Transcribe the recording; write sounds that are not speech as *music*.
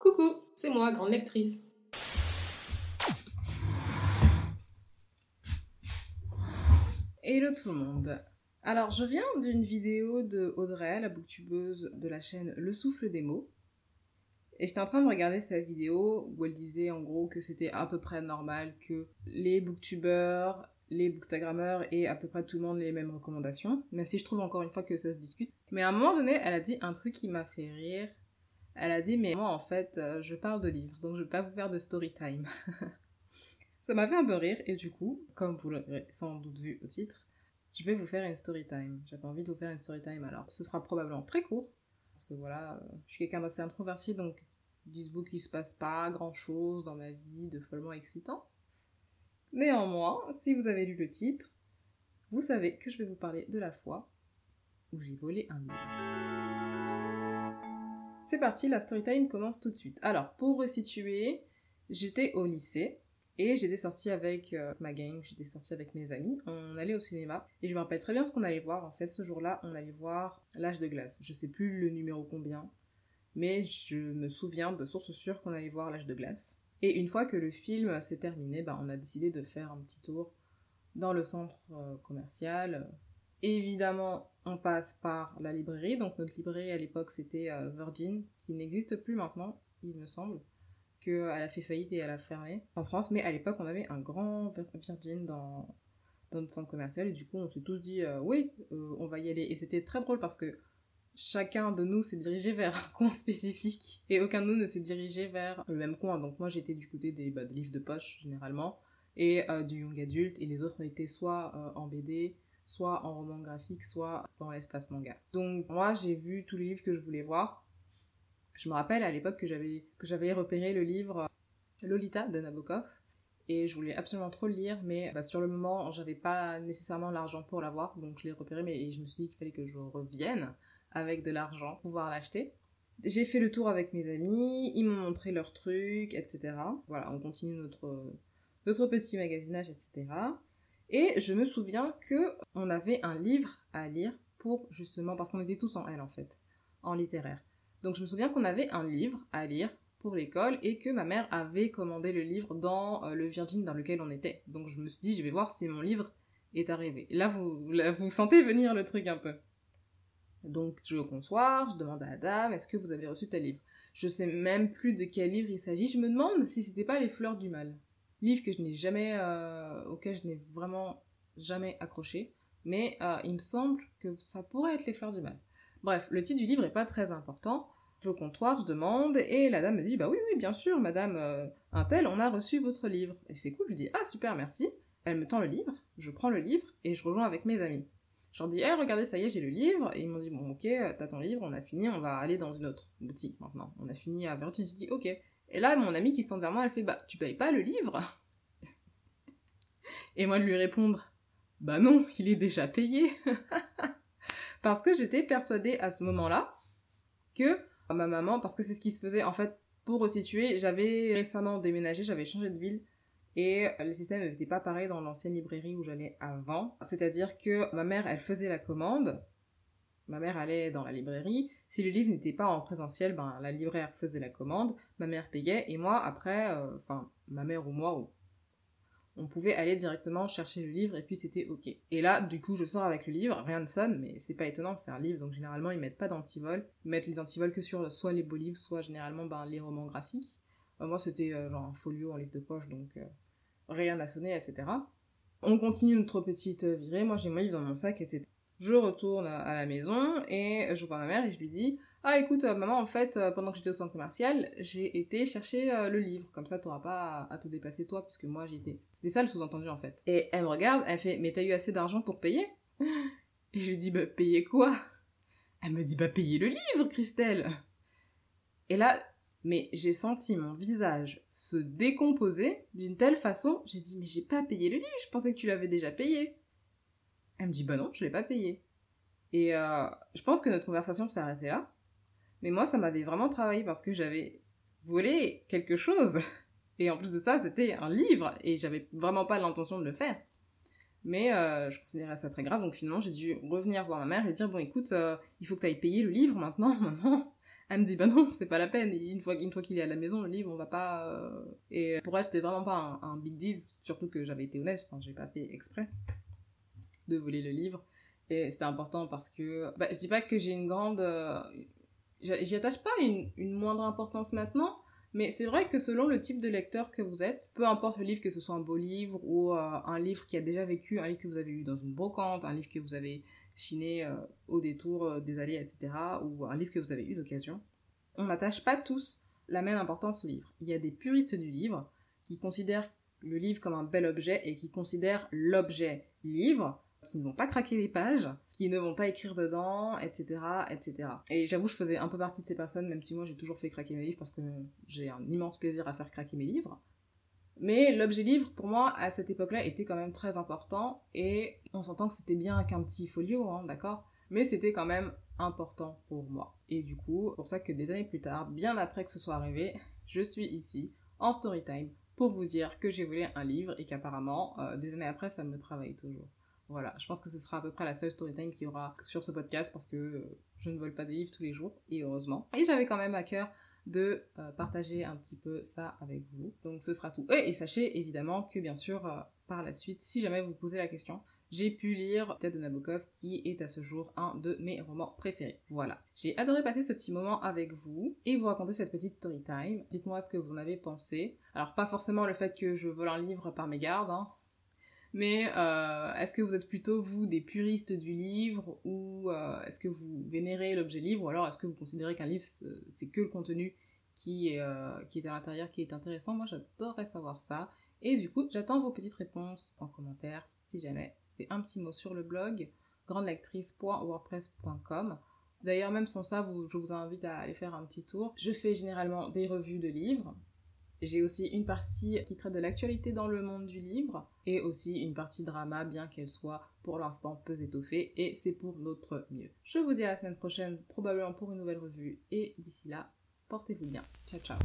Coucou, c'est moi, grande lectrice. Hello tout le monde. Alors, je viens d'une vidéo de Audrey, la booktubeuse de la chaîne Le Souffle des mots. Et j'étais en train de regarder sa vidéo où elle disait en gros que c'était à peu près normal que les booktubeurs, les bookstagrammeurs et à peu près tout le monde les mêmes recommandations. Même si je trouve encore une fois que ça se discute. Mais à un moment donné, elle a dit un truc qui m'a fait rire. Elle a dit, mais moi en fait, euh, je parle de livres, donc je vais pas vous faire de story time. *laughs* ça m'a fait un peu rire et du coup, comme vous l'aurez sans doute vu au titre, je vais vous faire une story time. J'avais envie de vous faire une story time alors. Ce sera probablement très court, parce que voilà, euh, je suis quelqu'un d'assez introverti, donc dites-vous qu'il se passe pas grand chose dans ma vie de follement excitant. Néanmoins, si vous avez lu le titre, vous savez que je vais vous parler de la fois où j'ai volé un livre. C'est parti, la story time commence tout de suite. Alors, pour resituer, j'étais au lycée et j'étais sortie avec euh, ma gang, j'étais sortie avec mes amis, on allait au cinéma et je me rappelle très bien ce qu'on allait voir. En fait, ce jour-là, on allait voir L'âge de glace. Je sais plus le numéro combien, mais je me souviens de source sûre qu'on allait voir L'âge de glace. Et une fois que le film s'est terminé, bah, on a décidé de faire un petit tour dans le centre euh, commercial. Évidemment, on passe par la librairie. Donc notre librairie à l'époque c'était euh, Virgin, qui n'existe plus maintenant, il me semble, qu'elle a fait faillite et elle a fermé en France. Mais à l'époque, on avait un grand Virgin dans, dans notre centre commercial et du coup, on s'est tous dit euh, oui, on va y aller. Et c'était très drôle parce que chacun de nous s'est dirigé vers un coin spécifique et aucun de nous ne s'est dirigé vers le même coin. Donc moi j'étais du côté des, bah, livres de poche généralement et euh, du young adulte et les autres étaient soit euh, en BD, soit en roman graphique, soit dans l'espace manga. Donc moi j'ai vu tous les livres que je voulais voir. Je me rappelle à l'époque que j'avais que j'avais repéré le livre Lolita de Nabokov et je voulais absolument trop le lire mais bah, sur le moment j'avais pas nécessairement l'argent pour l'avoir donc je l'ai repéré mais je me suis dit qu'il fallait que je revienne avec de l'argent pour pouvoir l'acheter. J'ai fait le tour avec mes amis, ils m'ont montré leurs trucs, etc. Voilà, on continue notre, notre petit magasinage, etc. Et je me souviens que on avait un livre à lire pour justement, parce qu'on était tous en L en fait, en littéraire. Donc je me souviens qu'on avait un livre à lire pour l'école et que ma mère avait commandé le livre dans euh, le Virgin dans lequel on était. Donc je me suis dit, je vais voir si mon livre est arrivé. Là, vous, sentez venir le truc un peu. Donc, je vais au je demande à la dame, est-ce que vous avez reçu tel livre? Je sais même plus de quel livre il s'agit. Je me demande si c'était pas Les Fleurs du Mal. Livre que je n'ai jamais, euh, auquel je n'ai vraiment jamais accroché. Mais euh, il me semble que ça pourrait être Les Fleurs du Mal. Bref, le titre du livre est pas très important. Je vais au comptoir, je demande, et la dame me dit, bah oui, oui, bien sûr, madame euh, un tel, on a reçu votre livre. Et c'est cool, je dis, ah super, merci. Elle me tend le livre, je prends le livre, et je rejoins avec mes amis. Je leur dis, hey, regardez, ça y est, j'ai le livre. Et ils m'ont dit, bon, ok, t'as ton livre, on a fini, on va aller dans une autre boutique maintenant. On a fini à Virgin. Je dis, ok. Et là, mon ami qui se tend vers moi, elle fait, bah, tu payes pas le livre *laughs* Et moi de lui répondre, bah non, il est déjà payé. *laughs* parce que j'étais persuadée à ce moment-là que ma maman, parce que c'est ce qui se faisait, en fait, pour resituer, j'avais récemment déménagé, j'avais changé de ville et le système n'était pas pareil dans l'ancienne librairie où j'allais avant. C'est-à-dire que ma mère, elle faisait la commande. Ma mère allait dans la librairie. Si le livre n'était pas en présentiel, ben, la libraire faisait la commande. Ma mère payait. Et moi, après, euh, enfin, ma mère ou moi, on pouvait aller directement chercher le livre et puis c'était ok. Et là, du coup, je sors avec le livre, rien ne sonne, mais c'est pas étonnant, c'est un livre, donc généralement ils mettent pas d'antivol. Ils mettent les antivols que sur soit les beaux livres, soit généralement ben, les romans graphiques. Euh, moi, c'était euh, un folio en livre de poche, donc rien n'a sonné, etc. On continue notre petite virée, moi j'ai mon livre dans mon sac, etc. Je retourne à la maison et je vois ma mère et je lui dis ah écoute maman en fait pendant que j'étais au centre commercial j'ai été chercher le livre. Comme ça t'auras pas à, te dépasser toi puisque moi j'y étais c'était ça le sous-entendu en fait. Et elle me regarde elle fait mais t'as eu assez d'argent pour payer? *laughs* Et je lui dis bah payer quoi? Elle me dit bah payer le livre Christelle! Et là mais j'ai senti mon visage se décomposer d'une telle façon, j'ai dit mais j'ai pas payé le livre, je pensais que tu l'avais déjà payé. Elle me dit bah non, je l'ai pas payé. Et euh, je pense que notre conversation s'est arrêtée là. Mais moi ça m'avait vraiment travaillé parce que j'avais volé quelque chose. Et en plus de ça, c'était un livre et j'avais vraiment pas l'intention de le faire. Mais euh, je considérais ça très grave, donc finalement j'ai dû revenir voir ma mère et dire bon écoute, euh, il faut que tu ailles payer le livre maintenant, *laughs* maman Elle me dit bah non, c'est pas la peine. une fois, une fois qu'il est à la maison, le livre, on va pas. Et pour elle, c'était vraiment pas un, big deal, surtout que j'avais été honnête, enfin, j'ai pas fait exprès de voler le livre. Et c'était important parce que. Bah, je dis pas que j'ai une grande. Euh, j'y attache pas une, moindre importance maintenant, mais c'est vrai que selon le type de lecteur que vous êtes, peu importe le livre, que ce soit un beau livre ou euh, un livre qui a déjà vécu, un livre que vous avez lu dans une brocante, un livre que vous avez chiné euh, au détour des allées, etc., ou un livre que vous avez eu d'occasion, on n'attache pas tous la même importance au livre. Il y a des puristes du livre qui considèrent le livre comme un bel objet et qui considèrent l'objet livre qui ne vont pas craquer les pages, qui ne vont pas écrire dedans, etc., etc. Et j'avoue, je faisais un peu partie de ces personnes, même si moi j'ai toujours fait craquer mes livres parce que j'ai un immense plaisir à faire craquer mes livres. Mais l'objet livre, pour moi, à cette époque-là, était quand même très important, et on s'entend que c'était bien qu'un petit folio, hein, d'accord? Mais c'était quand même important pour moi. Et du coup, c'est pour ça que des années plus tard, bien après que ce soit arrivé, je suis ici, en story time, pour vous dire que j'ai volé un livre et qu'apparemment, euh, des années après, ça me travaille toujours. Voilà, je pense que ce sera à peu près la seule story time qu'il y aura sur ce podcast parce que euh, je ne vole pas des livres tous les jours, et heureusement. Et j'avais quand même à cœur de euh, partager un petit peu ça avec vous. Donc ce sera tout. Et, sachez évidemment que bien sûr, euh, par la suite, si jamais vous posez la question, j'ai pu lire Tête de Nabokov qui est à ce jour un de mes romans préférés. Voilà. J'ai adoré passer ce petit moment avec vous et vous raconter cette petite story time. Dites-moi ce que vous en avez pensé. Alors pas forcément le fait que je vole un livre par mes gardes, hein, mais euh, est-ce que vous êtes plutôt, vous, des puristes du livre ou euh, est-ce que vous vénérez l'objet livre ou alors est-ce que vous considérez qu'un livre, c'est que le contenu qui est, euh, qui est à l'intérieur qui est intéressant? Moi, j'adorerais savoir ça. Et du coup, j'attends vos petites réponses en commentaire si jamais. C'est un petit mot sur le blog grandelectrice.wordpress.com. D'ailleurs, même sans ça, je vous invite à aller faire un petit tour. Je fais généralement des revues de livres, j'ai aussi une partie qui traite de l'actualité dans le monde du livre et aussi une partie drama, bien qu'elle soit pour l'instant peu étoffée et c'est pour notre mieux. Je vous dis à la semaine prochaine, probablement pour une nouvelle revue et d'ici là, portez-vous bien. Ciao ciao